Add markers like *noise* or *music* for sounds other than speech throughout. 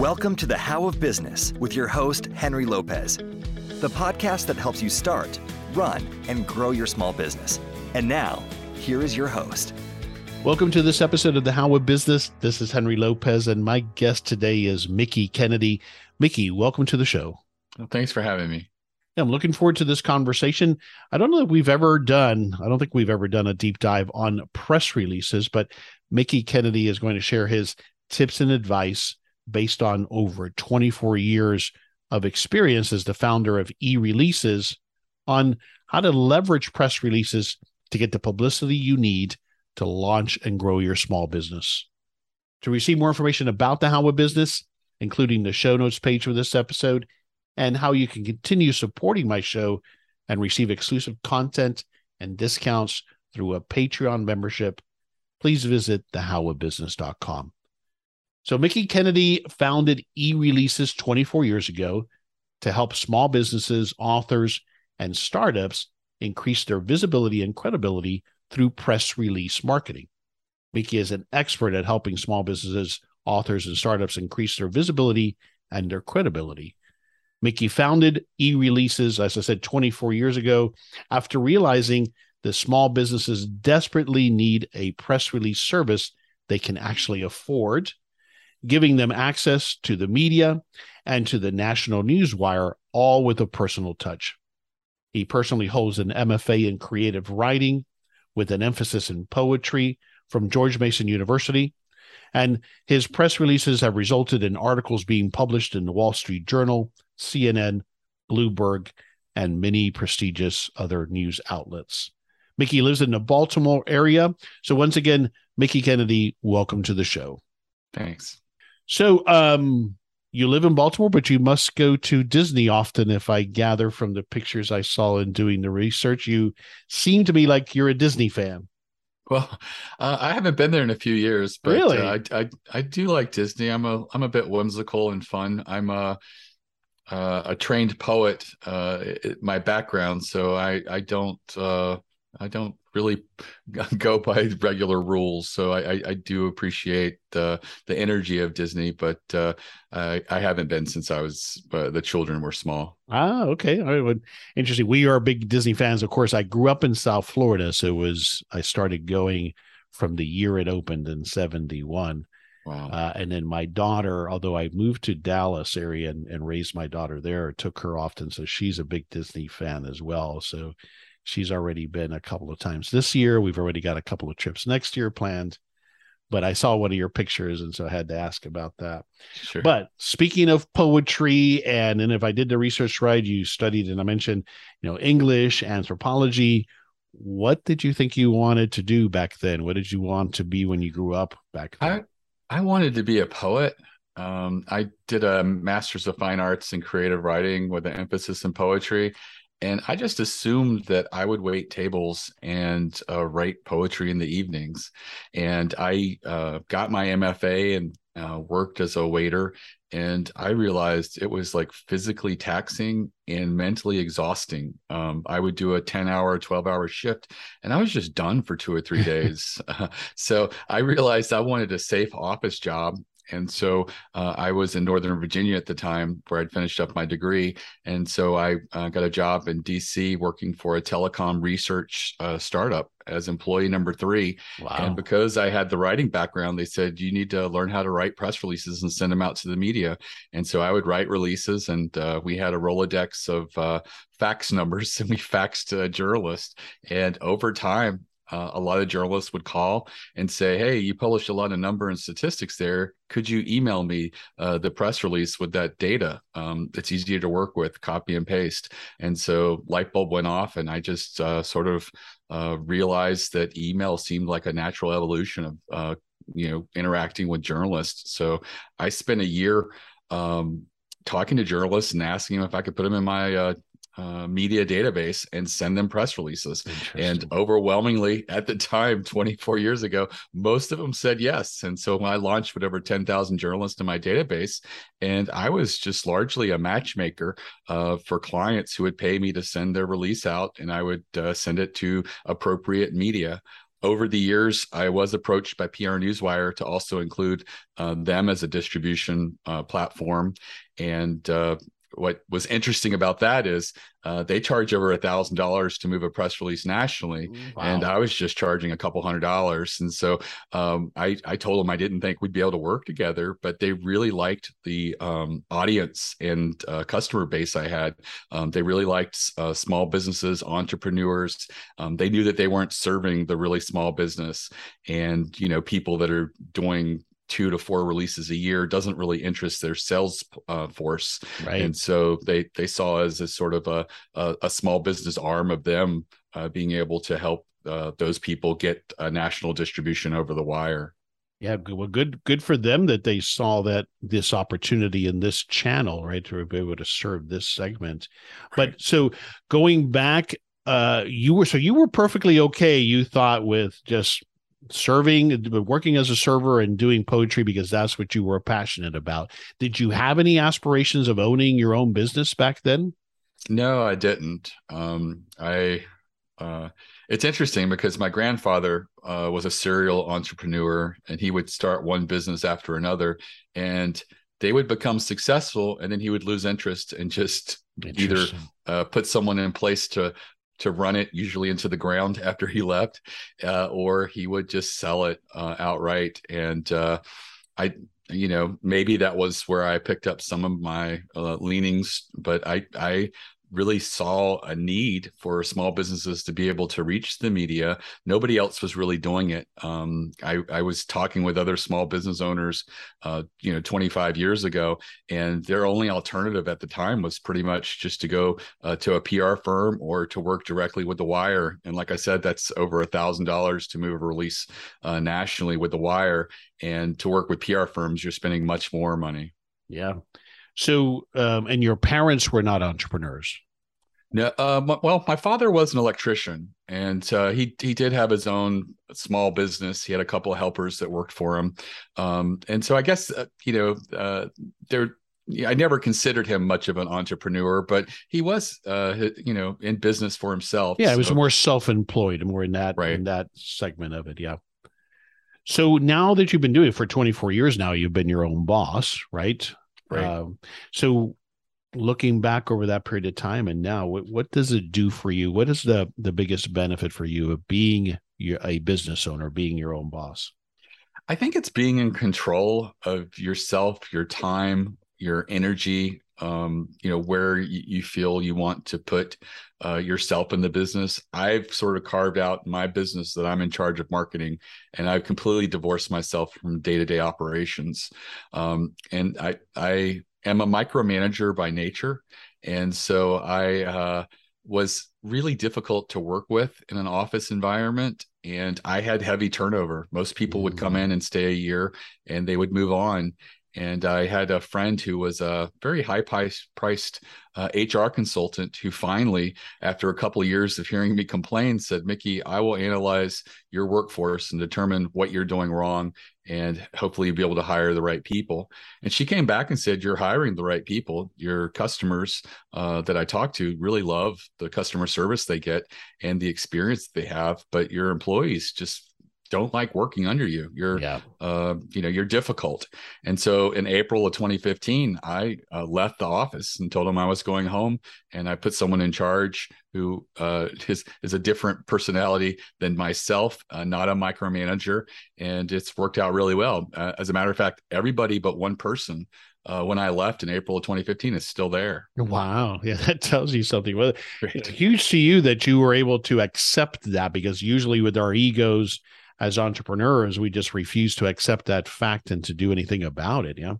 Welcome to the How of Business with your host, Henry Lopez, the podcast that helps you start, run, and grow your small business. And now, here is your host. Welcome to this episode of the How of Business. This is Henry Lopez, and my guest today is Mickie Kennedy. Mickie, welcome to the show. Well, thanks for having me. I'm looking forward to this conversation. I don't know that we've ever done, I don't think we've ever done a deep dive on press releases, but Mickie Kennedy is going to share his tips and advice based on over 24 years of experience as the founder of e releases on how to leverage press releases to get the publicity you need to launch and grow your small business. To receive more information about the How of Business, including the show notes page for this episode, and how you can continue supporting my show and receive exclusive content and discounts through a Patreon membership, please visit thehowofbusiness.com. So, Mickie Kennedy founded e releases 24 years ago to help small businesses, authors, and startups increase their visibility and credibility through press release marketing. Mickie is an expert at helping small businesses, authors, and startups increase their visibility and their credibility. Mickie founded e releases, as I said, 24 years ago, after realizing that small businesses desperately need a press release service they can actually afford, giving them access to the media and to the national newswire, all with a personal touch. He personally holds an MFA in creative writing with an emphasis in poetry from George Mason University. And his press releases have resulted in articles being published in the Wall Street Journal, CNN, Bloomberg, and many prestigious other news outlets. Mickie lives in the Baltimore area. So, once again, Mickie Kennedy, welcome to the show. Thanks. So, um, you live in Baltimore, but you must go to Disney often, if I gather from the pictures I saw in doing the research. You seem to be like you're a Disney fan. Well, uh, I haven't been there in a few years, but really? uh, I, I I do like Disney. I'm a I'm a bit whimsical and fun. I'm a uh, a trained poet. Uh, it, my background, so I I don't uh, I don't really *laughs* go by regular rules. So I, I, I do appreciate the the energy of Disney, but uh, I, I haven't been since I was uh, the children were small. Ah, okay. Right. Interesting. We are big Disney fans. Of course, I grew up in South Florida, so it was I started going from the year it opened in '71. Wow. Uh, and then my daughter, although I moved to Dallas area and, and raised my daughter there, took her often, so she's a big Disney fan as well. So She's already been a couple of times this year. We've already got a couple of trips next year planned. But I saw one of your pictures, and so I had to ask about that. Sure. But speaking of poetry, and and if I did the research right, you studied, and I mentioned, you know, English, anthropology. What did you think you wanted to do back then? What did you want to be when you grew up back then? I, I wanted to be a poet. Um, I did a master's of fine arts in creative writing with an emphasis in poetry and I just assumed that I would wait tables and uh, write poetry in the evenings. And I uh, got my MFA and uh, worked as a waiter. And I realized it was like physically taxing and mentally exhausting. Um, I would do a 10 hour, 12 hour shift, and I was just done for two or three *laughs* days. *laughs* so I realized I wanted a safe office job and so uh, I was in Northern Virginia at the time where I'd finished up my degree. And so I uh, got a job in DC working for a telecom research uh, startup as employee number three. Wow. And because I had the writing background, they said, you need to learn how to write press releases and send them out to the media. And so I would write releases, and uh, we had a Rolodex of uh, fax numbers, *laughs* and we faxed uh, journalists. And over time, uh, a lot of journalists would call and say, "Hey, you published a lot of number and statistics there. Could you email me uh, the press release with that data? Um, it's easier to work with, copy and paste." And so light bulb went off, and I just uh, sort of uh, realized that email seemed like a natural evolution of uh, you know interacting with journalists. So I spent a year. Um, talking to journalists and asking them if I could put them in my uh, media database and send them press releases. And overwhelmingly at the time, *laughs* 24 years ago, most of them said yes. And so I launched whatever 10,000 journalists in my database, and I was just largely a matchmaker uh, for clients who would pay me to send their release out, and I would uh, send it to appropriate media. over the years, I was approached by PR Newswire to also include uh, them as a distribution uh, platform, and uh, what was interesting about that is uh, they charge over a thousand dollars to move a press release nationally, wow. and I was just charging a couple hundred dollars. And so um, I I told them I didn't think we'd be able to work together, but they really liked the um, audience and uh, customer base I had. Um, they really liked uh, small businesses, entrepreneurs. Um, they knew that they weren't serving the really small business and you know people that are doing two to four releases a year doesn't really interest their sales uh, force. Right. And so they they saw as a sort of a a, a small business arm of them uh, being able to help uh, those people get a national distribution over the wire. Yeah well good good for them that they saw that this opportunity in this channel right to be able to serve this segment. Right. but so going back uh you were so you were perfectly okay you thought with just serving working as a server and doing poetry because that's what you were passionate about. Did you have any aspirations of owning your own business back then? No i didn't. Um, i uh, it's interesting because my grandfather uh, was a serial entrepreneur and he would start one business after another and they would become successful and then he would lose interest and just either uh, put someone in place to to run it usually into the ground *laughs* after he left uh, or he would just sell it uh, outright. And uh, i you know maybe that was where i picked up some of my uh, leanings but i i really saw a need for small businesses to be able to reach the media. Nobody else was really doing it. Um, I, I, was talking with other small business owners, uh, you know, 25 years ago, and their only alternative at the time was pretty much just to go uh, to a PR firm or to work directly with the Wire. And like I said, that's over a thousand dollars to move a release uh, nationally with the Wire. And to work with PR firms, you're spending much more money. Yeah. So, um, and your parents were not entrepreneurs. No, uh, well, my father was an electrician, and uh, he he did have his own small business. He had a couple of helpers that worked for him, um, and so I guess uh, you know uh, there. I never considered him much of an entrepreneur, but he was, uh, you know, in business for himself. Yeah, so. he was more self-employed, more in that right. in that segment of it. Yeah. So now that you've been doing it for 24 years now, you've been your own boss, right? Right. Um, so looking back over that period of time and now what, what does it do for you what is the the biggest benefit for you of being a business owner being your own boss i think it's being in control of yourself your time your energy um, you know where you feel you want to put uh, yourself in the business. I've sort of carved out my business that i'm in charge of marketing and i've completely divorced myself from day-to-day operations. Um, and i i am a micromanager by nature and so i uh, was really difficult to work with in an office environment and i had heavy turnover. Most people would come mm. in and stay a year and they would move on and I had a friend who was a very high priced uh, HR consultant who finally, after a couple of years of hearing me complain, said, Mickie, I will analyze your workforce and determine what you're doing wrong. And hopefully you'll be able to hire the right people. And she came back and said, You're hiring the right people. Your customers uh, that I talk to really love the customer service they get and the experience they have, but your employees just don't like working under you. You're, yeah. uh, you know, you're difficult. And so in April of 2015, I uh, left the office and told him I was going home, and I put someone in charge who uh, is is a different personality than myself, uh, not a micromanager, and it's worked out really well. Uh, as a matter of fact, everybody but one person uh, when I left in April of 2015 is still there. Wow. *laughs* Yeah, that tells you something. Well, it's huge to you that you were able to accept that because usually with our egos, as entrepreneurs, we just refuse to accept that fact and to do anything about it. Yeah.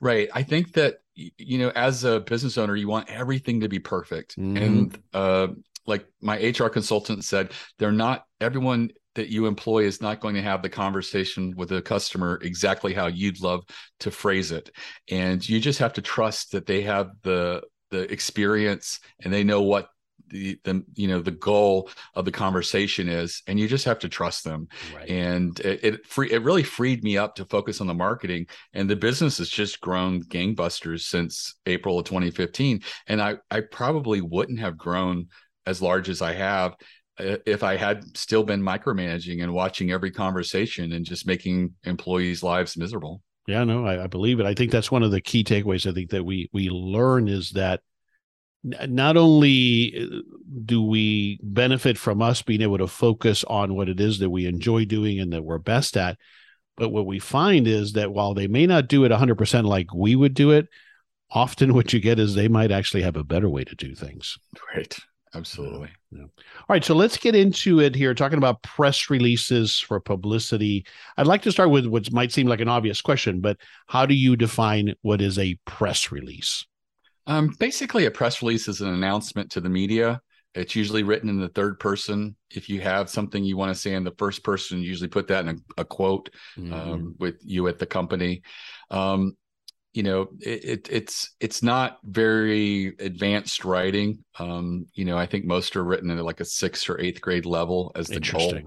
Right. I think that, you know, as a business owner, you want everything to be perfect. Mm-hmm. And uh, like my HR consultant said, they're not, everyone that you employ is not going to have the conversation with the customer exactly how you'd love to phrase it. And you just have to trust that they have the, the experience and they know what the, the you know the goal of the conversation is and you just have to trust them right. and it it, free, it really freed me up to focus on the marketing and the business has just grown gangbusters since april of 2015 and i i probably wouldn't have grown as large as i have uh, if I had still been micromanaging and watching every conversation and just making employees' lives miserable. Yeah, no, I, I believe it. I think that's one of the key takeaways. I think that we we learn is that not only uh, do we benefit from us being able to focus on what it is that we enjoy doing and that we're best at, but what we find is that while they may not do it 100% like we would do it, often what you get is they might actually have a better way to do things. Right. Absolutely. Yeah. Yeah. All right. So let's get into it here, talking about press releases for publicity. I'd like to start with what might seem like an obvious question, but how do you define what is a press release? Um, basically, a press release is an announcement to the media. It's usually written in the third person. If you have something you want to say in the first person, usually put that in a, a quote mm-hmm. um, with you at the company. Um, you know, it, it, it's it's not very advanced writing. Um, you know, I think most are written at like a sixth or eighth grade level as the goal.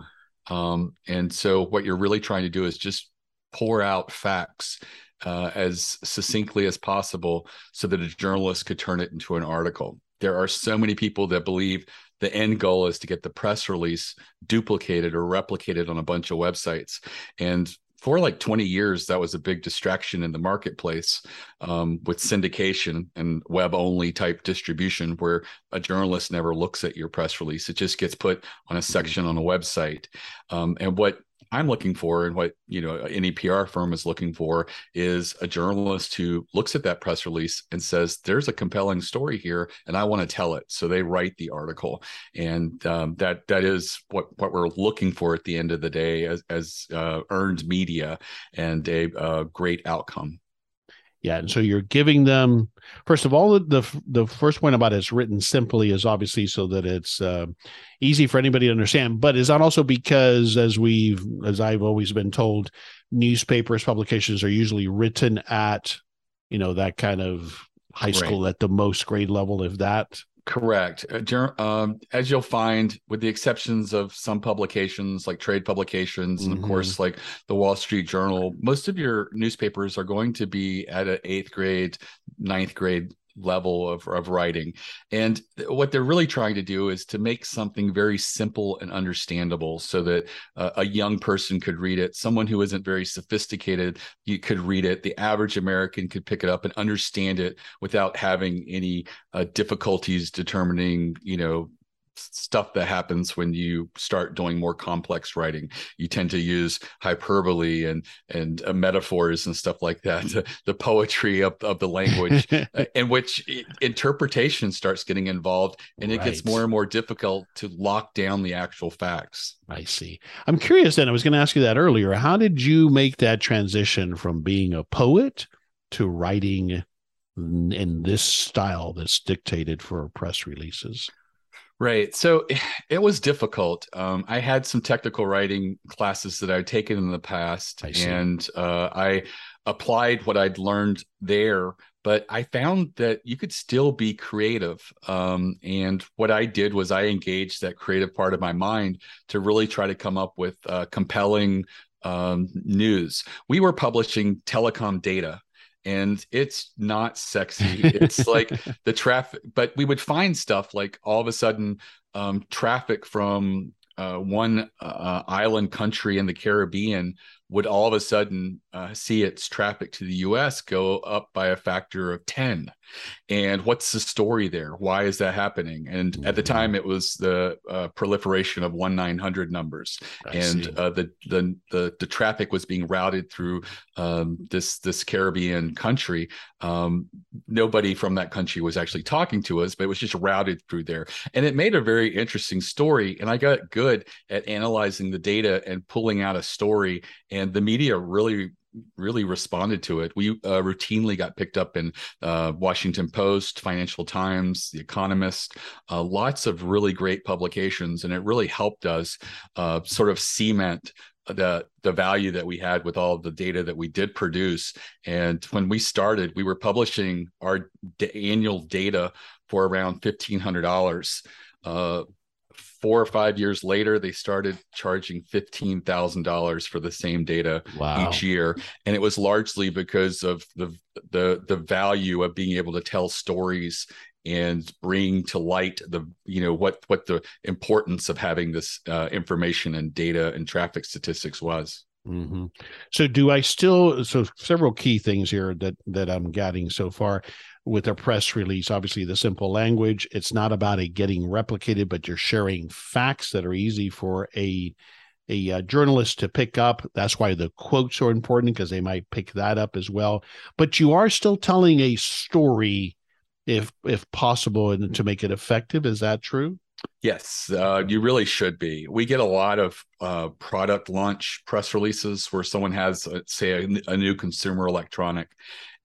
Um, and so, what you're really trying to do is just pour out facts uh, as succinctly as possible so that a journalist could turn it into an article. There are so many people that believe the end goal is to get the press release duplicated or replicated on a bunch of websites. And for like 20 years, that was a big distraction in the marketplace um, with syndication and web only type distribution, where a journalist never looks at your press release. It just gets put on a section on a website. Um, and what I'm looking for and what you know any PR firm is looking for is a journalist who looks at that press release and says there's a compelling story here and I want to tell it. So they write the article. And um, that that is what what we're looking for at the end of the day as as uh, earned media and a, a great outcome yeah, and so you're giving them first of all the the first point about it's written simply is obviously so that it's uh, easy for anybody to understand. But is that also because, as we've as I've always been told, newspapers publications are usually written at you know that kind of high school right. at the most grade level, if that Correct. Uh, um, as you'll find, with the exceptions of some publications like trade publications, mm-hmm. and of mm-hmm. course, like the Wall Street Journal, most of your newspapers are going to be at an eighth grade, ninth grade level of, of writing. And what they're really trying to do is to make something very simple and understandable so that uh, a young person could read it. Someone who isn't very sophisticated, you could read it. The average American could pick it up and understand it without having any uh, difficulties determining, you know, stuff that happens when you start doing more complex writing. You tend to use hyperbole and and uh, metaphors and stuff like that. The, the poetry of, of the language, uh, *laughs* in which interpretation starts getting involved, and it right. gets more and more difficult to lock down the actual facts. I see. I'm curious. Then I was going to ask you that earlier. How did you make that transition from being a poet to writing? in this style that's dictated for press releases? Right. So *sighs* it was difficult. Um, I had some technical writing classes that I'd taken in the past, and uh, I applied what I'd learned there. But I found that you could still be creative. Um, and what I did was I engaged that creative part of my mind to really try to come up with uh, compelling um, news. We were publishing telecom data and it's not sexy. It's *laughs* like the traffic, but we would find stuff like all of a sudden um, traffic from uh, one uh, island country in the Caribbean would all of a sudden uh, see its traffic to the US go up by a factor of 10. And what's the story there? Why is that happening? And mm-hmm. at the mm-hmm. time, it was the uh, proliferation of 1 900 numbers. I and uh, the, the, the, the, traffic was being routed through um, this, this Caribbean country. Um, nobody from that country was actually talking to us, but it was just routed through there. And it made a very interesting story. And I got good at analyzing the data and pulling out a story and the media really really responded to it. We uh, routinely got picked up in uh, Washington Post, Financial Times, The Economist, uh, lots of really great publications, and it really helped us uh, sort of cement the the value that we had with all the data that we did produce. And when we started, we were publishing our d- annual data for around fifteen hundred dollars. Four or five years later, they started charging fifteen thousand dollars for the same data wow. each year, and it was largely because of the the the value of being able to tell stories and bring to light the you know what what the importance of having this uh, information and data and traffic statistics was. Mm-hmm. So, do I still? So, several key things here that that I'm getting so far with a press release. Obviously, the simple language. It's not about it getting replicated, but you're sharing facts that are easy for a a, uh, journalist to pick up. That's why the quotes are important because they might pick that up as well. But you are still telling a story, if if possible, and to make it effective. Is that true? Yes, uh, you really should be. We get a lot of uh, product launch press releases where someone has, uh, say, a, a, new consumer electronic,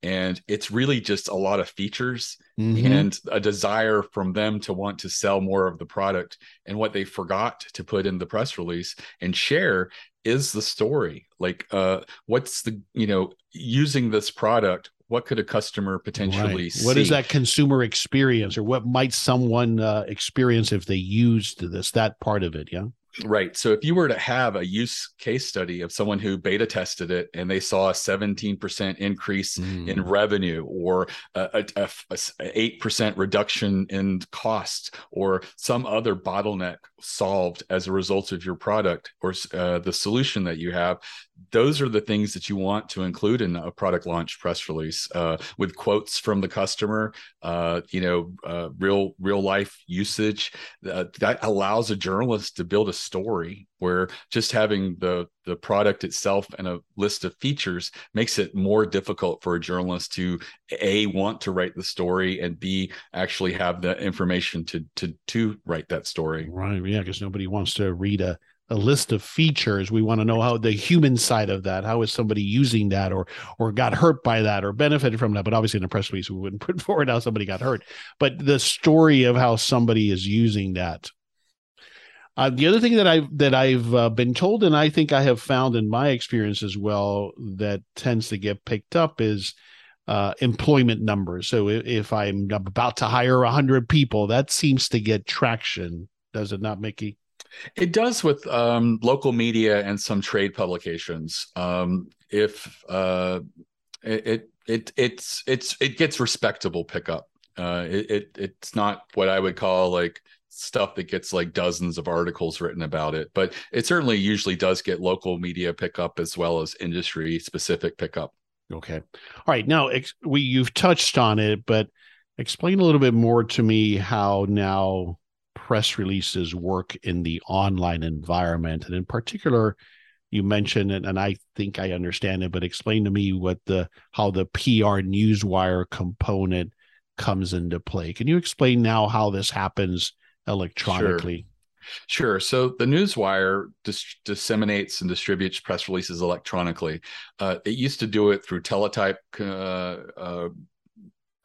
and it's really just a lot of features mm-hmm. and a desire from them to want to sell more of the product and what they forgot to put in the press release and share is the story like uh what's the you know using this product what could a customer potentially right. see? What is that consumer experience or what might someone uh, experience if they used this that part of it yeah Right. So if you were to have a use case study of someone who beta tested it and they saw a 17% increase mm. in revenue or a, a, a, 8% reduction in cost or some other bottleneck solved as a result of your product or uh, the solution that you have, those are the things that you want to include in a product launch press release uh, with quotes from the customer uh, you know uh, real real life usage. Uh, that allows a journalist to build a story where just having the the product itself and a list of features makes it more difficult for a journalist to a want to write the story and b actually have the information to to to write that story. Right. Yeah because nobody wants to read a a list of features. We want to know how the human side of that. How is somebody using that, or or got hurt by that, or benefited from that? But obviously, in a press release, we wouldn't *laughs* put forward how somebody got hurt. But the story of how somebody is using that. Uh, the other thing that I've that I've uh, been told, and I think I have found in my experience as well, that tends to get picked up is uh, employment numbers. So if, if I'm about to hire hundred people, that seems to get traction, does it not, Mickie? It does with um, local media and some trade publications. Um, if uh, it, it, it it's it's it gets respectable pickup. Uh, it, it it's not what I would call like stuff that gets like dozens of articles written about it, but it certainly usually does get local media pickup as well as industry specific pickup. Okay, all right. Now ex- we you've touched on it, but explain a little bit more to me how now press releases work in the online environment. And in particular, you mentioned it, and I think I understand it, but explain to me what the how the PR newswire component comes into play. Can you explain now how this happens electronically? Sure. Sure. So the newswire dis- disseminates and distributes press releases electronically. Uh, it used to do it through teletype uh, uh,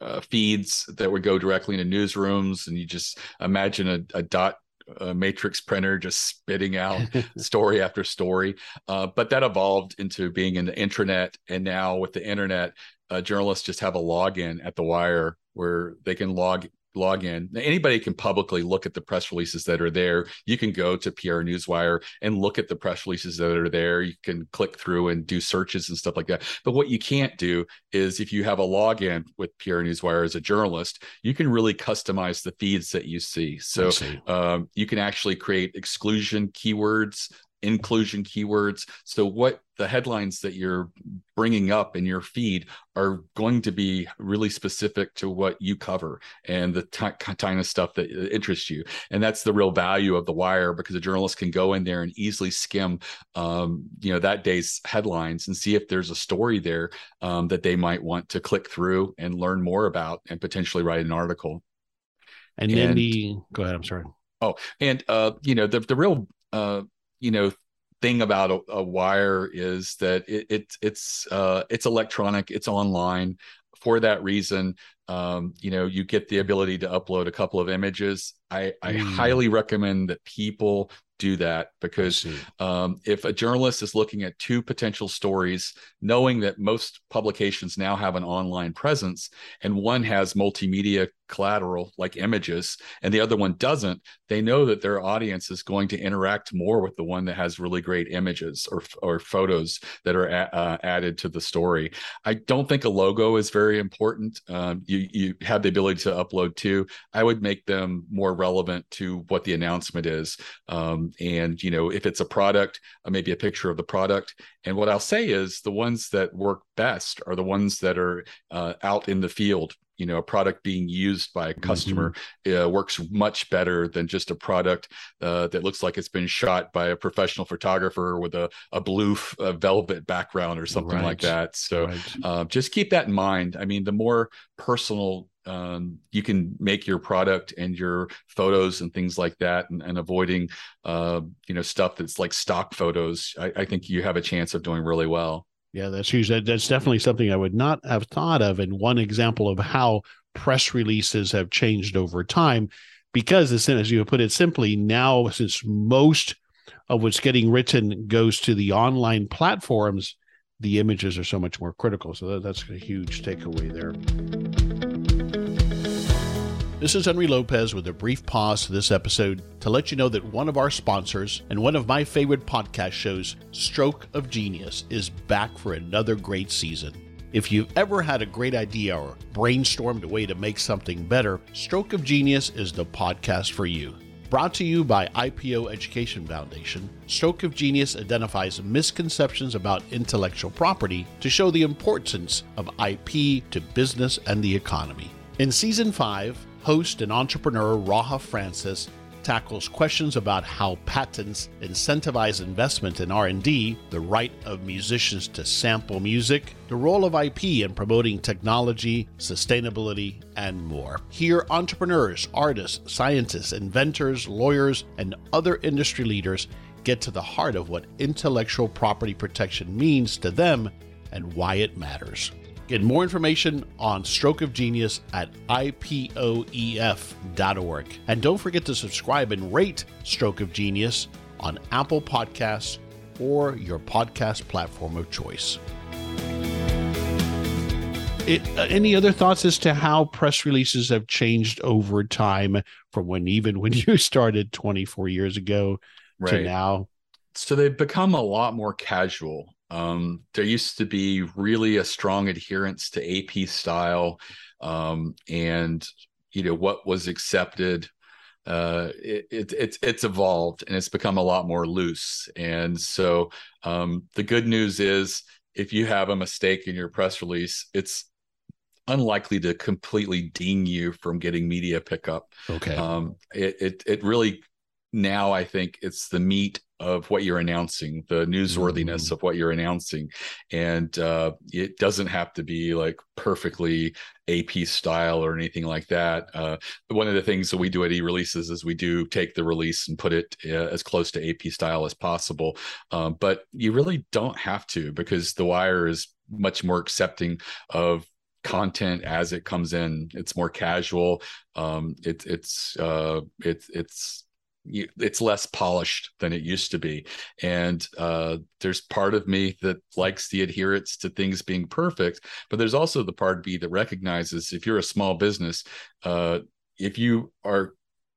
uh, feeds that would go directly into newsrooms, and you just imagine a, a dot a matrix printer just spitting out *laughs* story after story. Uh, but that evolved into being in the intranet, and now with the internet, uh, journalists just have a login at the wire where they can log log in. Anybody can publicly look at the press releases that are there. You can go to PR Newswire and look at the press releases that are there. You can click through and do searches and stuff like that. But what you can't do is if you have a login with PR Newswire as a journalist, you can really customize the feeds that you see. So um, you can actually create exclusion keywords inclusion keywords. So, what the headlines that you're bringing up in your feed are going to be really specific to what you cover and the t- kind of stuff that interests you. And that's the real value of the wire because a journalist can go in there and easily skim, um, you know, that day's headlines and see if there's a story there um, that they might want to click through and learn more about and potentially write an article. And, and then the go ahead. I'm sorry. Oh, and uh, you know the the real uh, you know thing about a, a wire is that it, it it's uh, it's electronic, it's online. For that reason, um, you know, you get the ability to upload a couple of images. I, I mm. highly recommend that people do that because um, if a journalist is looking at two potential stories, knowing that most publications now have an online presence and one has multimedia collateral like images and the other one doesn't they know that their audience is going to interact more with the one that has really great images or, or photos that are a, uh, added to the story. I don't think a logo is very important. Um, you you have the ability to upload two i would make them more relevant to what the announcement is. Um, and you know if it's a product uh, maybe a picture of the product and what i'll say is the ones that work best are the ones that are uh, out in the field you know a product being used by a customer mm-hmm. uh, works much better than just a product uh, that looks like it's been shot by a professional photographer with a, a blue velvet background or something right. like that so right. Uh, just keep that in mind i mean the more personal um, you can make your product and your photos and things like that and, and avoiding uh, you know stuff that's like stock photos I, I think you have a chance of doing really well yeah, that's huge. That, that's definitely something I would not have thought of. And one example of how press releases have changed over time, because as, you put it simply, now since most of what's getting written goes to the online platforms, the images are so much more critical. So that, that's a huge takeaway there. This is Henry Lopez with a brief pause to this episode to let you know that one of our sponsors and one of my favorite podcast shows, Stroke of Genius, is back for another great season. If you've ever had a great idea or brainstormed a way to make something better, Stroke of Genius is the podcast for you. Brought to you by IPO Education Foundation, Stroke of Genius identifies misconceptions about intellectual property to show the importance of IP to business and the economy. In season 5, host and entrepreneur Raha Francis tackles questions about how patents incentivize investment in R&D, the right of musicians to sample music, the role of IP in promoting technology, sustainability, and more. Here, entrepreneurs, artists, scientists, inventors, lawyers, and other industry leaders get to the heart of what intellectual property protection means to them and why it matters. Get more information on Stroke of Genius at ipoef.org. And don't forget to subscribe and rate Stroke of Genius on Apple Podcasts or your podcast platform of choice. It, uh, any other thoughts as to how press releases have changed over time from when even when *laughs* you started 24 years ago right. to now? So they've become a lot more casual. Um, there used to be really a strong adherence to AP style, um, and you know what was accepted. Uh, it, it, it's it's evolved and it's become a lot more loose. And so um, the good news is, if you have a mistake in your press release, it's unlikely to completely ding you from getting media pickup. Okay. Um, it, it it really now I think it's the meat of what you're announcing, the newsworthiness mm. of what you're announcing. And uh, it doesn't have to be like perfectly AP style or anything like that. Uh, one of the things that we do at e releases is we do take the release and put it uh, as close to AP style as possible. Um, but you really don't have to because the wire is much more accepting of content as it comes in. It's more casual. Um, it, it's uh, it's it's you, it's less polished than it used to be. And uh, there's part of me that likes the adherence to things being perfect but there's also the part of me that recognizes if you're a small business uh, if you are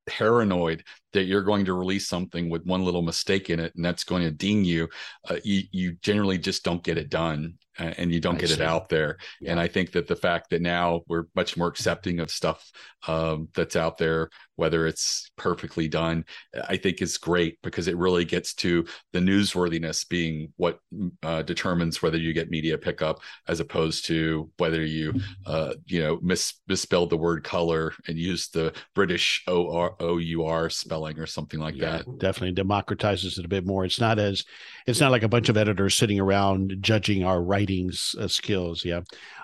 paranoid that you're going to release something with one little mistake in it and that's going to ding you uh, you, you generally just don't get it done and you don't I get see. it out there yeah. and i think that the fact that now we're much more accepting of stuff um, that's out there whether it's perfectly done i think is great because it really gets to the newsworthiness being what uh, determines whether you get media pickup as opposed to whether you uh, you know mis- misspelled the word color and used the british o-r o-u-r spelling or something like yeah, that. Definitely democratizes it a bit more. It's not as it's not like a bunch of editors sitting around judging our writings uh, skills. Yeah.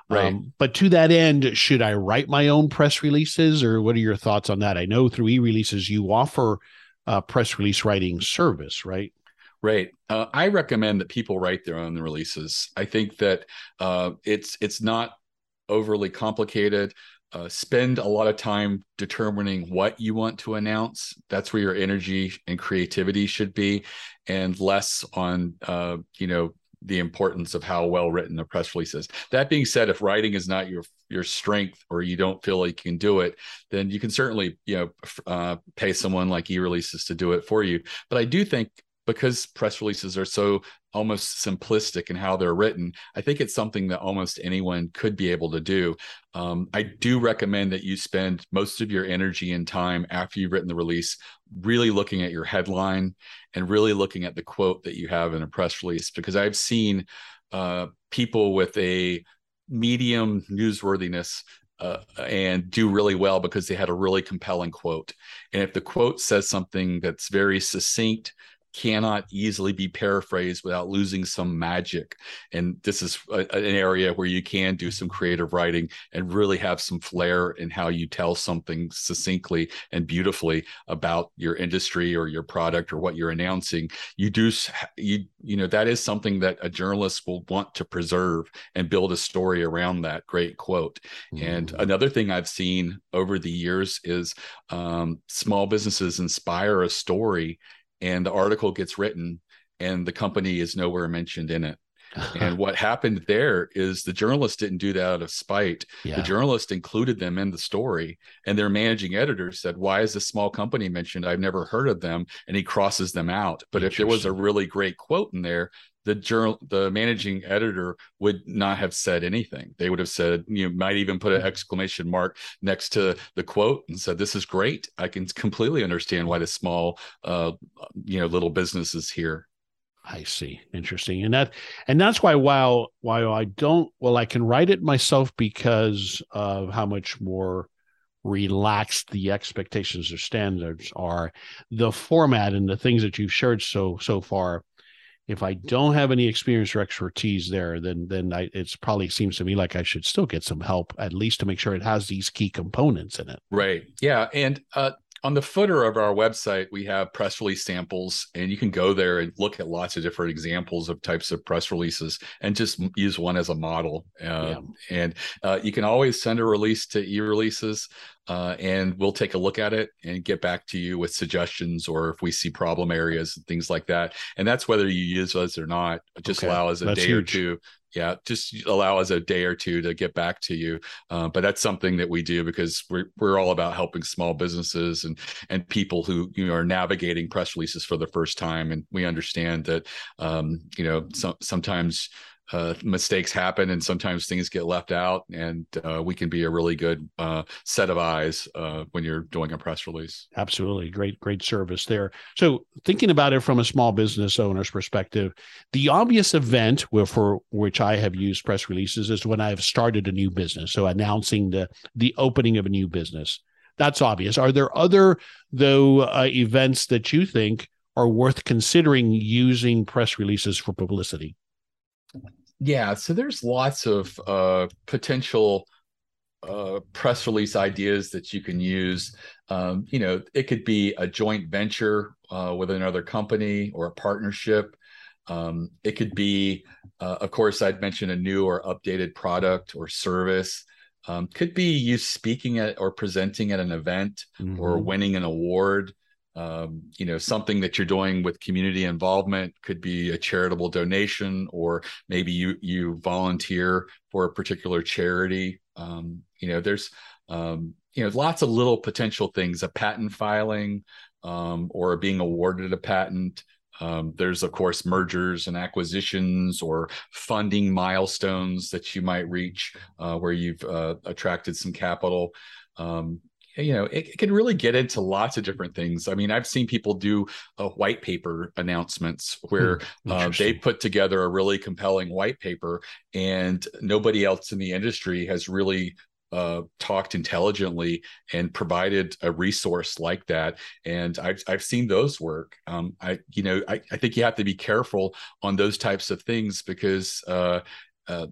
Right. Um, but to that end, should I write my own press releases or what are your thoughts on that? I know through eReleases you offer a press release writing service, right? Right. Uh, I recommend that people write their own releases. I think that uh, it's it's not overly complicated. uh, spend a lot of time determining what you want to announce. That's where your energy and creativity should be, and less on uh, you know the importance of how well written the press release is. That being said, if writing is not your your strength or you don't feel like you can do it, then you can certainly you know uh, pay someone like eReleases to do it for you. But I do think because press releases are so almost simplistic in how they're written, I think it's something that almost anyone could be able to do. Um, I do recommend that you spend most of your energy and time after you've written the release really looking at your headline and really looking at the quote that you have in a press release because I've seen uh, people with a medium newsworthiness uh, and do really well because they had a really compelling quote. And if the quote says something that's very succinct, cannot easily be paraphrased without losing some magic. And this is a, an area where you can do some creative writing and really have some flair in how you tell something succinctly and beautifully about your industry or your product or what you're announcing. You do you you know that is something that a journalist will want to preserve and build a story around that great quote. Mm-hmm. And another thing I've seen over the years is um, small businesses inspire a story and the article gets written and the company is nowhere mentioned in it uh-huh. and what happened there is the journalist didn't do that out of spite. Yeah. The journalist included them in the story, and their managing editor said, "Why is this small company mentioned? I've never heard of them." And he crosses them out. But if there was a really great quote in there, the journal, the managing editor would not have said anything. They would have said, you know, might even put an exclamation mark next to the quote and said, "This is great. I can completely understand why the small, uh, you know, little business is here." I see. Interesting. And that and that's why while while I don't well, I can write it myself because of how much more relaxed the expectations or standards are. The format and the things that you've shared so so far, if I don't have any experience or expertise there, then then I, it's probably seems to me like I should still get some help at least to make sure it has these key components in it. Right. Yeah. And uh, on the footer of our website, we have press release samples, and you can go there and look at lots of different examples of types of press releases and just use one as a model. Uh, yeah. And uh, you can always send a release to e releases, uh, and we'll take a look at it and get back to you with suggestions or if we see problem areas and things like that. And that's whether you use us or not. Just okay. allow us a that's day huge. or two yeah just allow us a day or two to get back to you uh, but that's something that we do because we're, we're all about helping small businesses and and people who you know are navigating press releases for the first time and we understand that um, you know so, sometimes uh, mistakes happen and sometimes things get left out and uh, we can be a really good uh, set of eyes uh, when you're doing a press release. Absolutely. Great great service there. So thinking about it from a small business owner's perspective the obvious event where, for which i have used press releases is when i've started a new business. So announcing the the opening of a new business. That's obvious. Are there other though uh, events that you think are worth considering using press releases for publicity yeah, so there's lots of uh, potential uh, press release ideas that you can use. Um, you know, it could be a joint venture uh, with another company or a partnership. Um, it could be, uh, of course, I'd mention a new or updated product or service. Um, could be you speaking at or presenting at an event mm-hmm. or winning an award um, you know something that you're doing with community involvement could be a charitable donation or maybe you you volunteer for a particular charity. Um, you know there's um, you know lots of little potential things a patent filing um, or being awarded a patent. Um, there's of course mergers and acquisitions or funding milestones that you might reach uh, where you've uh, attracted some capital. Um, you know it, it, can really get into lots of different things i mean i've seen people do a white paper announcements where hmm, uh, they put together a really compelling white paper and nobody else in the industry has really uh, talked intelligently and provided a resource like that. And I've I've seen those work. Um, I you know I, I think you have to be careful on those types of things because uh, uh,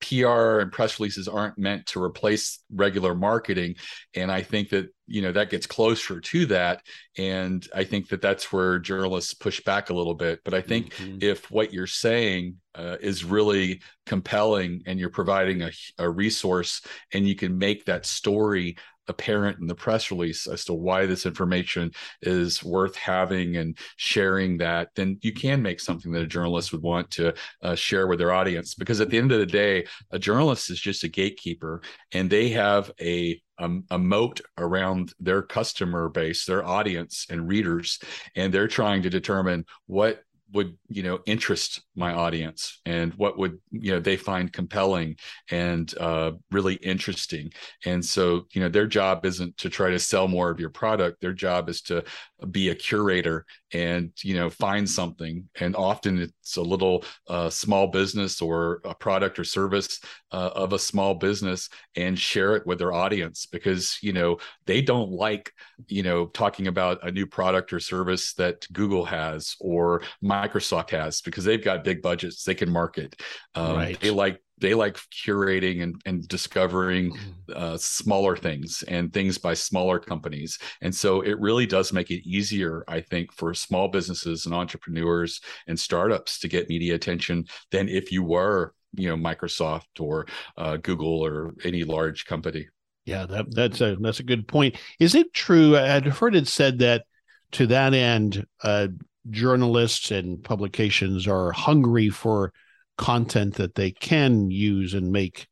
PR and press releases aren't meant to replace regular marketing. And I think that, you know, that gets closer to that. And I think that that's where journalists push back a little bit. But I think mm-hmm. if what you're saying uh, is really compelling and you're providing a, a resource and you can make that story apparent in the press release as to why this information is worth having and sharing that, then you can make something that a journalist would want to uh, share with their audience. Because at the end of the day, a journalist is just a gatekeeper and they have a um, a moat around their customer base, their audience and readers, and they're trying to determine what would you know interest my audience and what would you know they find compelling and uh, really interesting. And so you know their job isn't to try to sell more of your product. Their job is to be a curator and you know find something. And often it's a little uh, small business or a product or service uh, of a small business and share it with their audience because you know they don't like you know talking about a new product or service that google has or microsoft has because they've got big budgets. They can market. Um, right. they like they like curating and, and discovering mm-hmm. uh, smaller things and things by smaller companies. And so it really does make it easier i think for small businesses and entrepreneurs and startups to get media attention than if you were you know microsoft or uh, google or any large company. Yeah that, that's a that's a good point. Is it true i'd heard it said that to that end uh, journalists and publications are hungry for content that they can use and make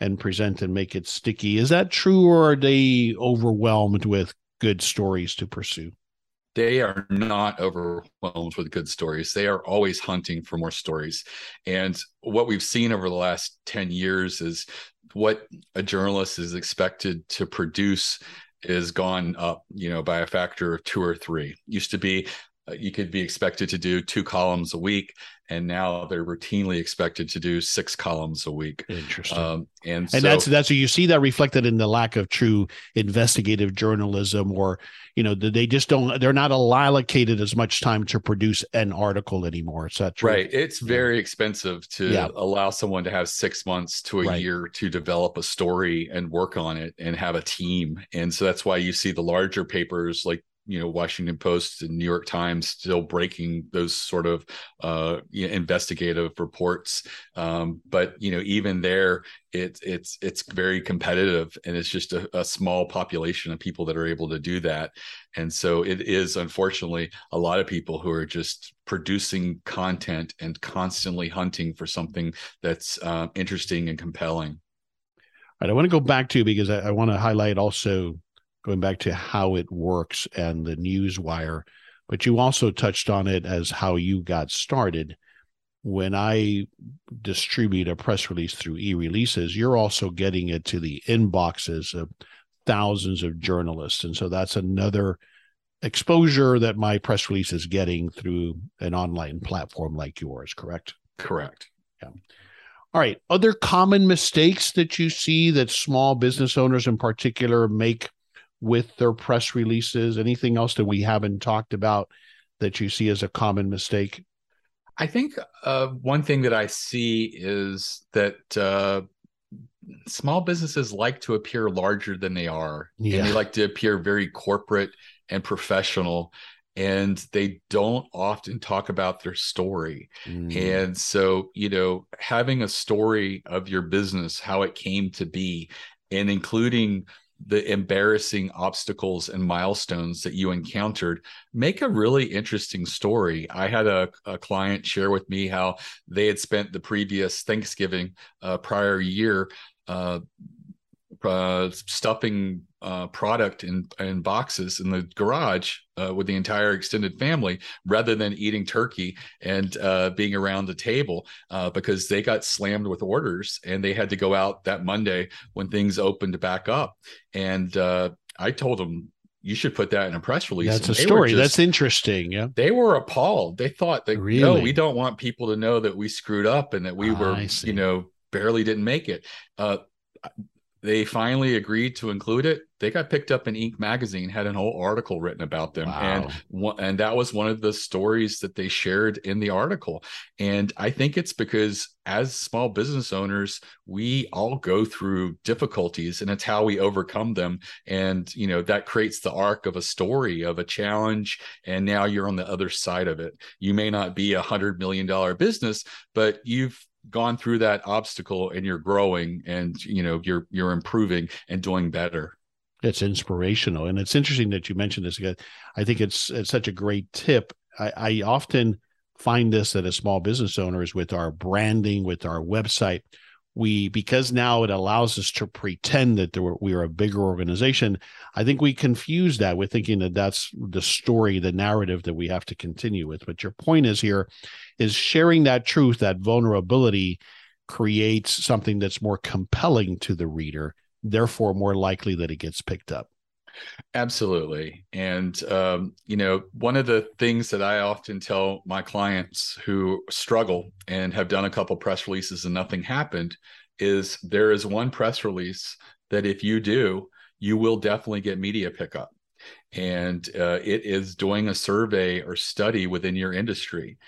and present and make it sticky. Is that true, or are they overwhelmed with good stories to pursue? They are not overwhelmed with good stories. They are always hunting for more stories. And what we've seen over the last 10 years is what a journalist is expected to produce is gone up, you know, by a factor of two or three. Used to be you could be expected to do two columns a week and now they're routinely expected to do six columns a week. Interesting. Um, and and so, that's that's you see that reflected in the lack of true investigative journalism, or you know they just don't they're not allocated as much time to produce an article anymore. Is that true? Right. It's very yeah. expensive to yeah. allow someone to have six months to a right. year to develop a story and work on it and have a team. And so that's why you see the larger papers like you know Washington Post and New York Times still breaking those sort of uh, you know, investigative reports. Um, but you know, even there, it's it's it's very competitive, and it's just a, a, small population of people that are able to do that. And so it is unfortunately a lot of people who are just producing content and constantly hunting for something that's uh, interesting and compelling. All right, I want to go back to because I, I want to highlight also going back to how it works and the news wire but you also touched on it as how you got started. When i distribute a press release through eReleases you're also getting it to the inboxes of thousands of journalists. And so that's another exposure that my press release is getting through an online platform like yours correct? Correct. Yeah. All right. Other common mistakes that you see that small business owners in particular make with their press releases? Anything else that we haven't talked about that you see as a common mistake? I think uh, one thing that I see is that uh, small businesses like to appear larger than they are. Yeah. And they like to appear very corporate and professional. And they don't often talk about their story. Mm. And so, you know, having a story of your business, how it came to be, and including the embarrassing obstacles and milestones that you encountered make a really interesting story. I had a, a client share with me how they had spent the previous thanksgiving uh, prior year uh, uh, stuffing uh, product in, in boxes in the garage uh, with the entire extended family rather than eating turkey and uh, being around the table uh, because they got slammed with orders and they had to go out that Monday when things opened back up. And uh, I told them, you should put that in a press release. That's a story. Just, That's interesting. Yeah. They were appalled. They thought that, really? no, we don't want people to know that we screwed up and that we were, you know, barely didn't make it. Uh, they finally agreed to include it, they got picked up in Inc. magazine, had an whole article written about them, wow. and and that was one of the stories that they shared in the article. And I think it's because as small business owners, we all go through difficulties, and it's how we overcome them. And you know that creates the arc of a story of a challenge, and now you're on the other side of it. You may not be a hundred million dollar business, but you've gone through that obstacle and you're growing and you know you're you're improving and doing better. It's inspirational. And it's interesting that you mentioned this again i think it's it's such a great tip. I, I often find this that as small business owners with our branding with our website we because now it allows us to pretend that were, we are a bigger organization i think we confuse that with thinking that that's the story the narrative that we have to continue with. But your point is here is sharing that truth that vulnerability creates something that's more compelling to the reader therefore more likely that it gets picked up Absolutely. And, um, you know, one of the things that I often tell my clients who struggle and have done a couple press releases and nothing happened is there is one press release that if you do, you will definitely get media pickup. And uh, it is doing a survey or study within your industry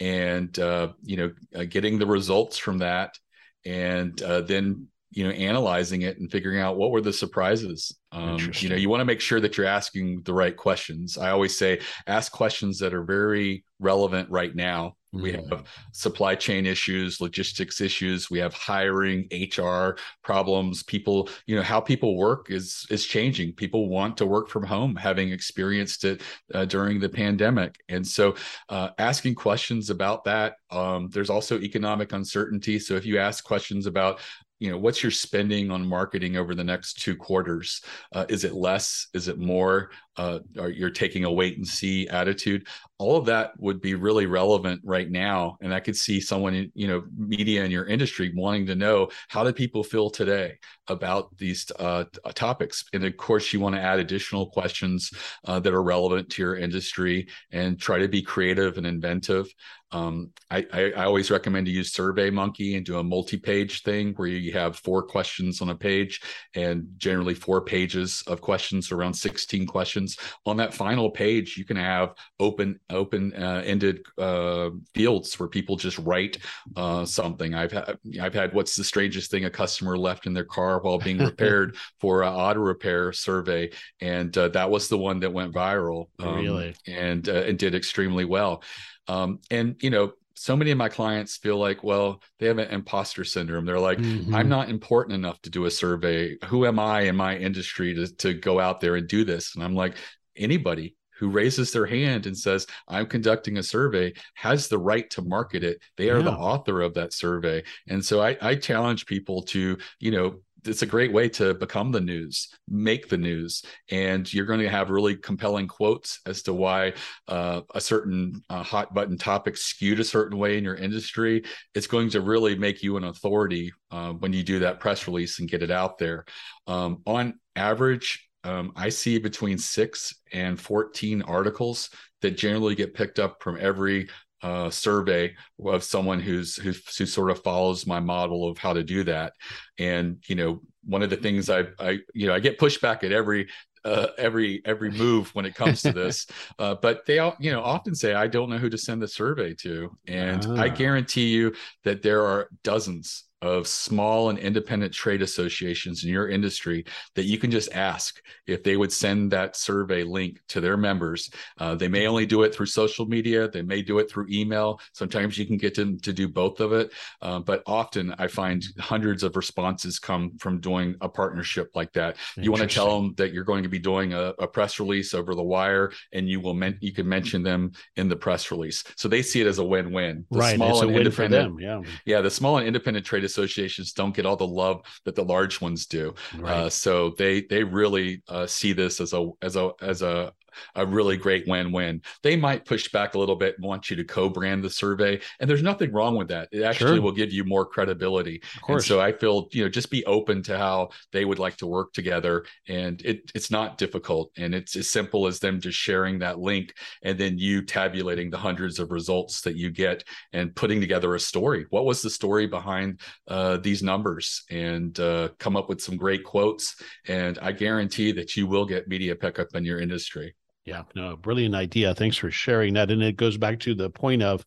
and, uh, you know, uh, getting the results from that and uh, then you know analyzing it and figuring out what were the surprises. Um, you know you want to make sure that you're asking the right questions. I always say ask questions that are very relevant right now. Mm-hmm. we have supply chain issues logistics issues we have hiring hr problems people you know how people work is is changing. People want to work from home having experienced it uh, during the pandemic. And so uh, asking questions about that um, there's also economic uncertainty. So if you ask questions about you know what's your spending on marketing over the next two quarters? Uh, is it less? Is it more uh, or you're taking a wait and see attitude all of that would be really relevant right now. And i could see someone in you know media in your industry wanting to know how do people feel today about these uh, topics? And of course you want to add additional questions uh, that are relevant to your industry and try to be creative and inventive. Um, I, I, I, always recommend to use Survey Monkey and do a multi-page thing where you have four questions on a page and generally four pages of questions, around 16 questions. On that final page, you can have open open uh, ended uh, fields where people just write uh, something. I've had I've had what's the strangest thing a customer left in their car while being *laughs* repaired for an auto repair survey, and uh, that was the one that went viral. Um, really, and uh, and did extremely well. Um, and you know, so many of my clients feel like, well, they have an imposter syndrome. They're like, mm-hmm. I'm not important enough to do a survey. Who am I in my industry to, to go out there and do this? And I'm like, anybody who raises their hand and says, I'm conducting a survey has the right to market it. They are yeah. the author of that survey. And so I, I challenge people to, you know, it's a great way to become the news, make the news, and you're going to have really compelling quotes as to why uh, a certain uh, hot button topic skewed a certain way in your industry. It's going to really make you an authority uh, when you do that press release and get it out there. Um, on average, um, I see between six and 14 articles that generally get picked up from every uh, survey of someone who's, who's who sort of follows my model of how to do that. And you know, one of the things I I you know I get pushback at every uh, every every move when it comes to this. *laughs* uh, but they all, you know, often say, "I don't know who to send the survey to," and ah. I guarantee you that there are dozens of small and independent trade associations in your industry that you can just ask if they would send that survey link to their members. Uh, they may only do it through social media, they may do it through email. Sometimes you can get them to do both of it. Uh, but often I find hundreds of responses come from doing a partnership like that. You want to tell them that you're going to be doing a, a press release over the wire and you will men- you can mention them in the press release. So they see it as a win-win. The right. Small it's and independent, them, Yeah. Yeah. The small and independent trade associations don't get all the love that the large ones do. Right. Uh, so they they really uh, see this as a as a as a a really great win-win. They might push back a little bit and want you to co-brand the survey, and there's nothing wrong with that. It actually sure. will give you more credibility. Of course. And so I feel you know just be open to how they would like to work together, and it it's not difficult, and it's as simple as them just sharing that link, and then you tabulating the hundreds of results that you get and putting together a story. What was the story behind uh, these numbers, and uh, come up with some great quotes, and I guarantee that you will get media pickup in your industry. Yeah, no, brilliant idea. Thanks for sharing that. And it goes back to the point of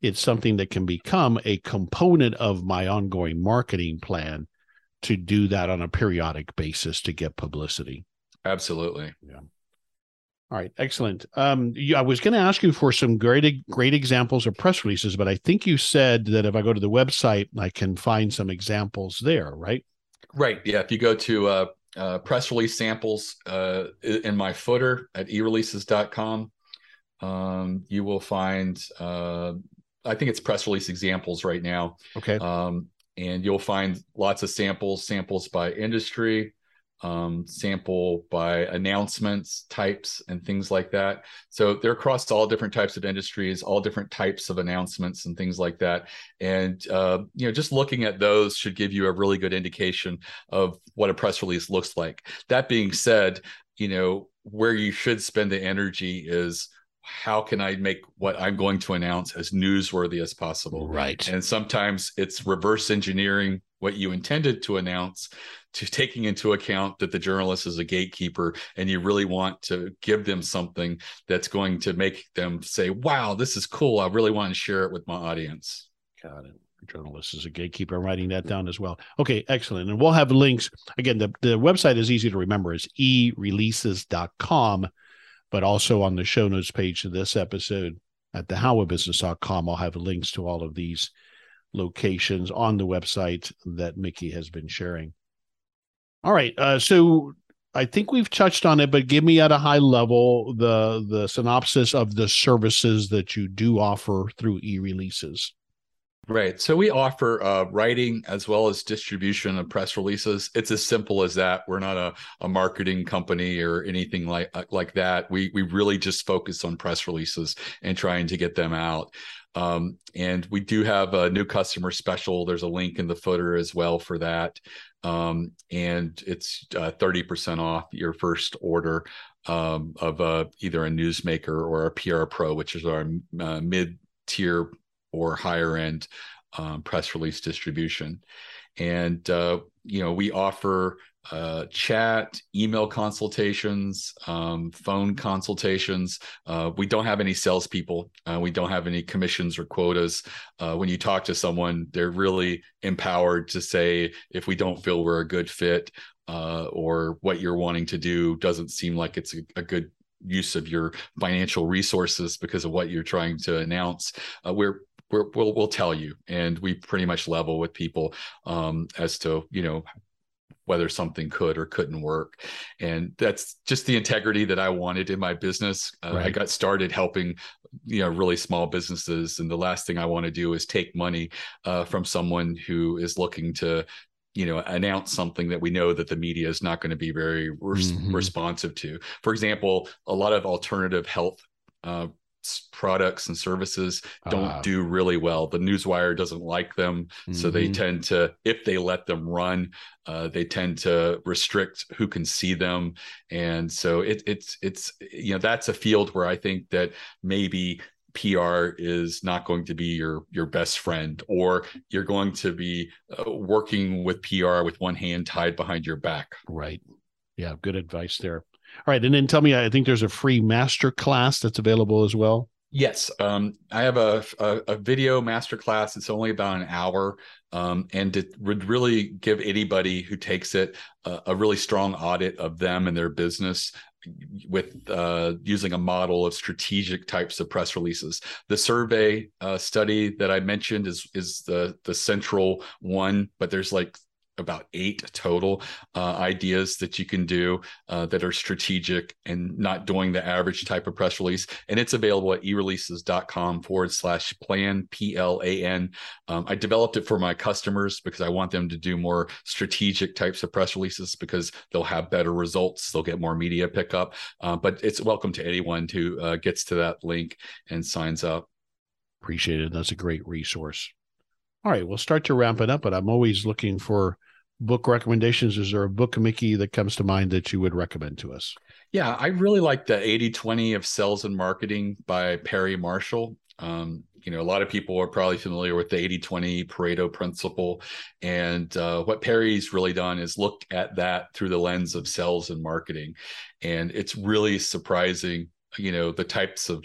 it's something that can become a component of my ongoing marketing plan to do that on a periodic basis to get publicity. Absolutely. Yeah. All right, excellent. Um, you, I was going to ask you for some great, great examples of press releases, but I think you said that if I go to the website, I can find some examples there, right? Right. Yeah. If you go to uh, uh, press release samples uh, in my footer at ereleases.com. Um, you will find, uh, I think it's press release examples right now. Okay. Um, and you'll find lots of samples, samples by industry, um, sample by announcements types and things like that. So they're across all different types of industries, all different types of announcements and things like that. And uh, you know, just looking at those should give you a really good indication of what a press release looks like. That being said, you know, where you should spend the energy is how can I make what I'm going to announce as newsworthy as possible? Right. And sometimes it's reverse engineering what you intended to announce to taking into account that the journalist is a gatekeeper and you really want to give them something that's going to make them say, wow, this is cool. I really want to share it with my audience. Got it. Journalist is a gatekeeper. I'm writing that down as well. Okay, excellent. And we'll have links. Again, the, the website is easy to remember. It's ereleases.com, but also on the show notes page of this episode at thehowofbusiness.com, I'll have links to all of these locations on the website that Mickie has been sharing. All right. Uh, so I think we've touched on it, but give me at a high level the the synopsis of the services that you do offer through eReleases. Right. So we offer uh, writing as well as distribution of press releases. It's as simple as that. We're not a, a marketing company or anything like like that. We we really just focus on press releases and trying to get them out. Um, and we do have a new customer special. There's a link in the footer as well for that um, and it's uh, 30% off your first order um, of uh, either a newsmaker or a PR Pro, which is our uh, mid tier or higher end um, press release distribution. And, uh, you know, we offer uh, chat, email consultations, um, phone consultations. Uh, we don't have any salespeople. Uh, we don't have any commissions or quotas. Uh, when you talk to someone, they're really empowered to say if we don't feel we're a good fit uh, or what you're wanting to do doesn't seem like it's a, a good use of your financial resources because of what you're trying to announce. Uh, we're we will we'll tell you, and we pretty much level with people um, as to you know whether something could or couldn't work. And that's just the integrity that I wanted in my business. Uh, right. I got started helping, you know, really small businesses. And the last thing I want to do is take money uh, from someone who is looking to, you know, announce something that we know that the media is not going to be very res- mm-hmm. responsive to. For example, a lot of alternative health uh, products and services don't uh, do really well. The newswire doesn't like them, mm-hmm. so they mm-hmm. tend to, if they let them run, uh, they tend to restrict who can see them, and so it, it's it's you know that's a field where I think that maybe PR is not going to be your your best friend, or you're going to be uh, working with PR with one hand tied behind your back. Right. Yeah. Good advice there. All right, and then tell me, I think there's a free master class that's available as well. Yes, um, I have a, a, a video master class. It's only about an hour, um, and it would really give anybody who takes it a, a really strong audit of them and their business with uh, using a model of strategic types of press releases. The survey uh, study that I mentioned is is the the central one, but there's like about eight total uh, ideas that you can do uh, that are strategic and not doing the average type of press release. And it's available at ereleases.com forward slash plan, P L A N. Um, I developed it for my customers because I want them to do more strategic types of press releases because they'll have better results. They'll get more media pickup. Uh, but it's welcome to anyone who uh, gets to that link and signs up. Appreciate it. That's a great resource. All right, we'll start to wrap it up, but I'm always looking for book recommendations. Is there a book, Mickie, that comes to mind that you would recommend to us? Yeah, I really like the 80 20 of sales and marketing by Perry Marshall. Um, you know, a lot of people are probably familiar with the 80 20 Pareto principle. And uh, what Perry's really done is look at that through the lens of sales and marketing. And it's really surprising, you know, the types of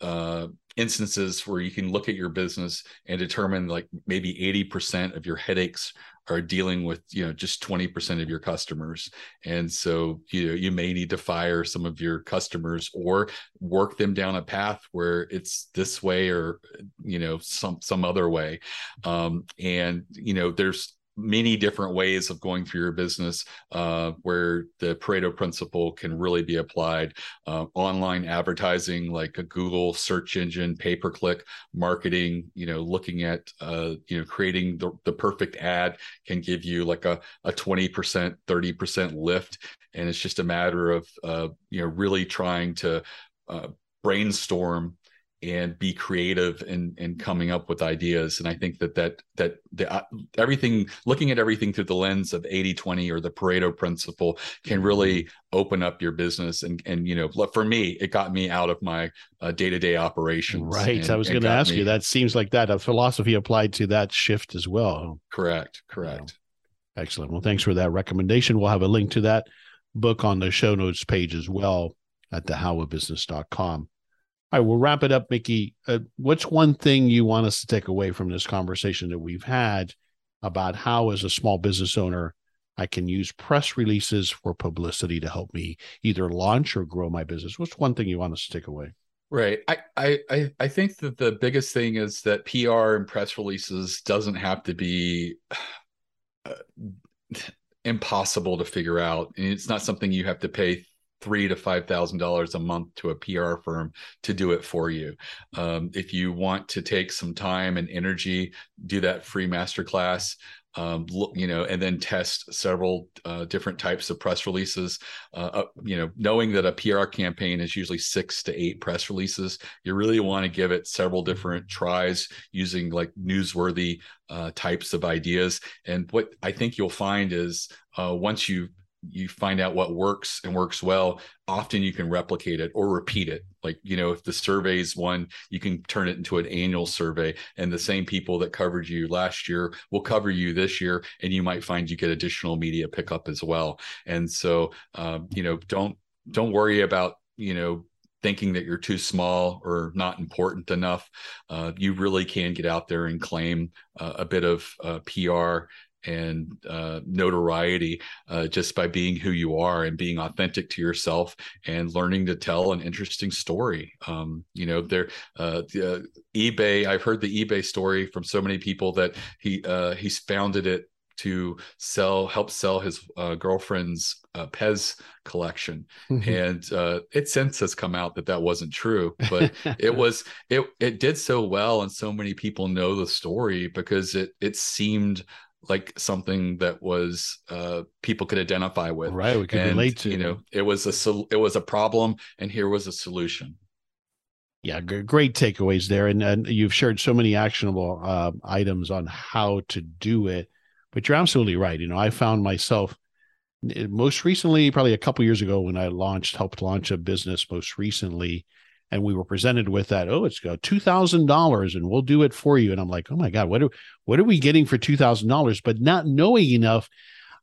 uh, instances where you can look at your business and determine like maybe 80% of your headaches are dealing with you know just 20% of your customers. And so you know you may need to fire some of your customers or work them down a path where it's this way or you know some some other way. Um, and you know there's many different ways of going through your business uh, where the Pareto principle can really be applied. Uh, online advertising, like a Google search engine, pay per click marketing, you know, looking at, uh, you know, creating the, the perfect ad can give you like a, a 20%, 30% lift. And it's just a matter of, uh, you know, really trying to uh, brainstorm and be creative in in coming up with ideas. And i think that that that the, uh, everything looking at everything through the lens of 80 20 or the pareto principle can really open up your business. And and you know for me it got me out of my uh, day-to-day operations right. and, i was going to ask me, you that seems like that a philosophy applied to that shift as well. Correct. Correct. Excellent. Well thanks for that recommendation. We'll have a link to that book on the show notes page as well at thehowofbusiness.com right, we'll wrap it up, Mickie. Uh, what's one thing you want us to take away from this conversation that we've had about how, as a small business owner, I can use press releases for publicity to help me either launch or grow my business? What's one thing you want us to take away? Right. I, I I think that the biggest thing is that PR and press releases doesn't have to be *sighs* uh, impossible to figure out. And it's not something you have to pay three to five thousand dollars a month to a PR firm to do it for you. Um, if you want to take some time and energy, do that free masterclass. Um, you know, and then test several uh, different types of press releases. Uh, uh, you know, knowing that a PR campaign is usually six to eight press releases, you really want to give it several different tries using like newsworthy uh, types of ideas. And what I think you'll find is uh, once you you find out what works and works well often you can replicate it or repeat it. Like you know if the survey's one you can turn it into an annual survey and the same people that covered you last year will cover you this year and you might find you get additional media pickup as well. And so um, you know don't don't worry about you know thinking that you're too small or not important enough. Uh, you really can get out there and claim uh, a bit of uh, pr and uh, notoriety uh, just by being who you are and being authentic to yourself and learning to tell an interesting story. Um, you know, there, uh, the, uh, eBay. I've heard the eBay story from so many people that he uh, he's founded it to sell help sell his uh, girlfriend's uh, Pez collection, mm-hmm. and uh, it since has come out that that wasn't true, but *laughs* it was it it did so well, and so many people know the story because it it seemed like something that was uh, people could identify with. Right, we could and, relate to. You know, it was a it was a problem, and here was a solution. Yeah, g- great takeaways there, and and you've shared so many actionable uh, items on how to do it. But you're absolutely right. You know, I found myself most recently, probably a couple years ago, when I launched, helped launch a business. Most recently, and we were presented with that oh it's got $2000 and we'll do it for you. And i'm like oh my god what are what are we getting for $2000 but not knowing enough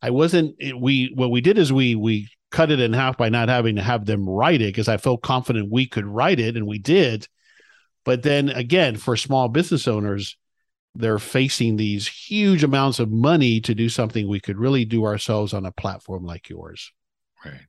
i wasn't we what we did is we we cut it in half by not having to have them write it because i felt confident we could write it and we did. But then again for small business owners they're facing these huge amounts of money to do something we could really do ourselves on a platform like yours. Right.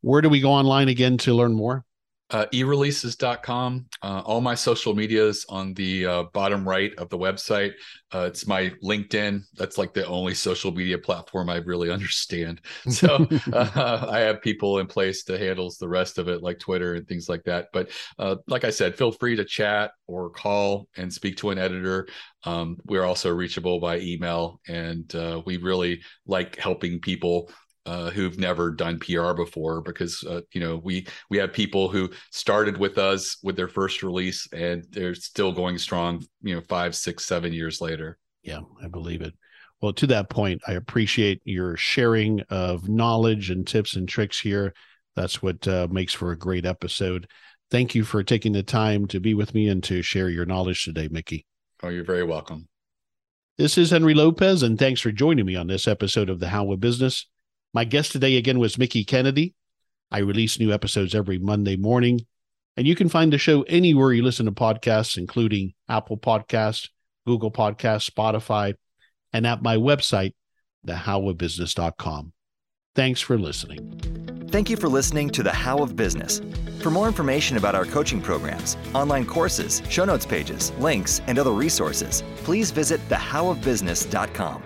Where do we go online again to learn more Uh, ereleases.com. Uh, all my social medias on the uh, bottom right of the website. Uh, it's my LinkedIn. That's like the only social media platform I really *laughs* understand. So *laughs* uh, I have people in place to handle the rest of it, like Twitter and things like that. But uh, like I said, feel free to chat or call and speak to an editor. Um, we're also reachable by email, and uh, we really like helping people uh, who've never done PR before because uh, you know we we have people who started with us with their first release and they're still going strong you know five six seven years later. Yeah i believe it. Well to that point i appreciate your sharing of knowledge and tips and tricks here. That's what uh, makes for a great episode. Thank you for taking the time to be with me and to share your knowledge today Mickie. Oh you're very welcome. This is henry lopez and thanks for joining me on this episode of the how of business my guest today again was Mickie Kennedy. I release new episodes every Monday morning, and you can find the show anywhere you listen to podcasts, including Apple Podcasts, Google Podcasts, Spotify, and at my website, thehowofbusiness.com. Thanks for listening. Thank you for listening to The How of Business. For more information about our coaching programs, online courses, show notes pages, links, and other resources, please visit thehowofbusiness.com.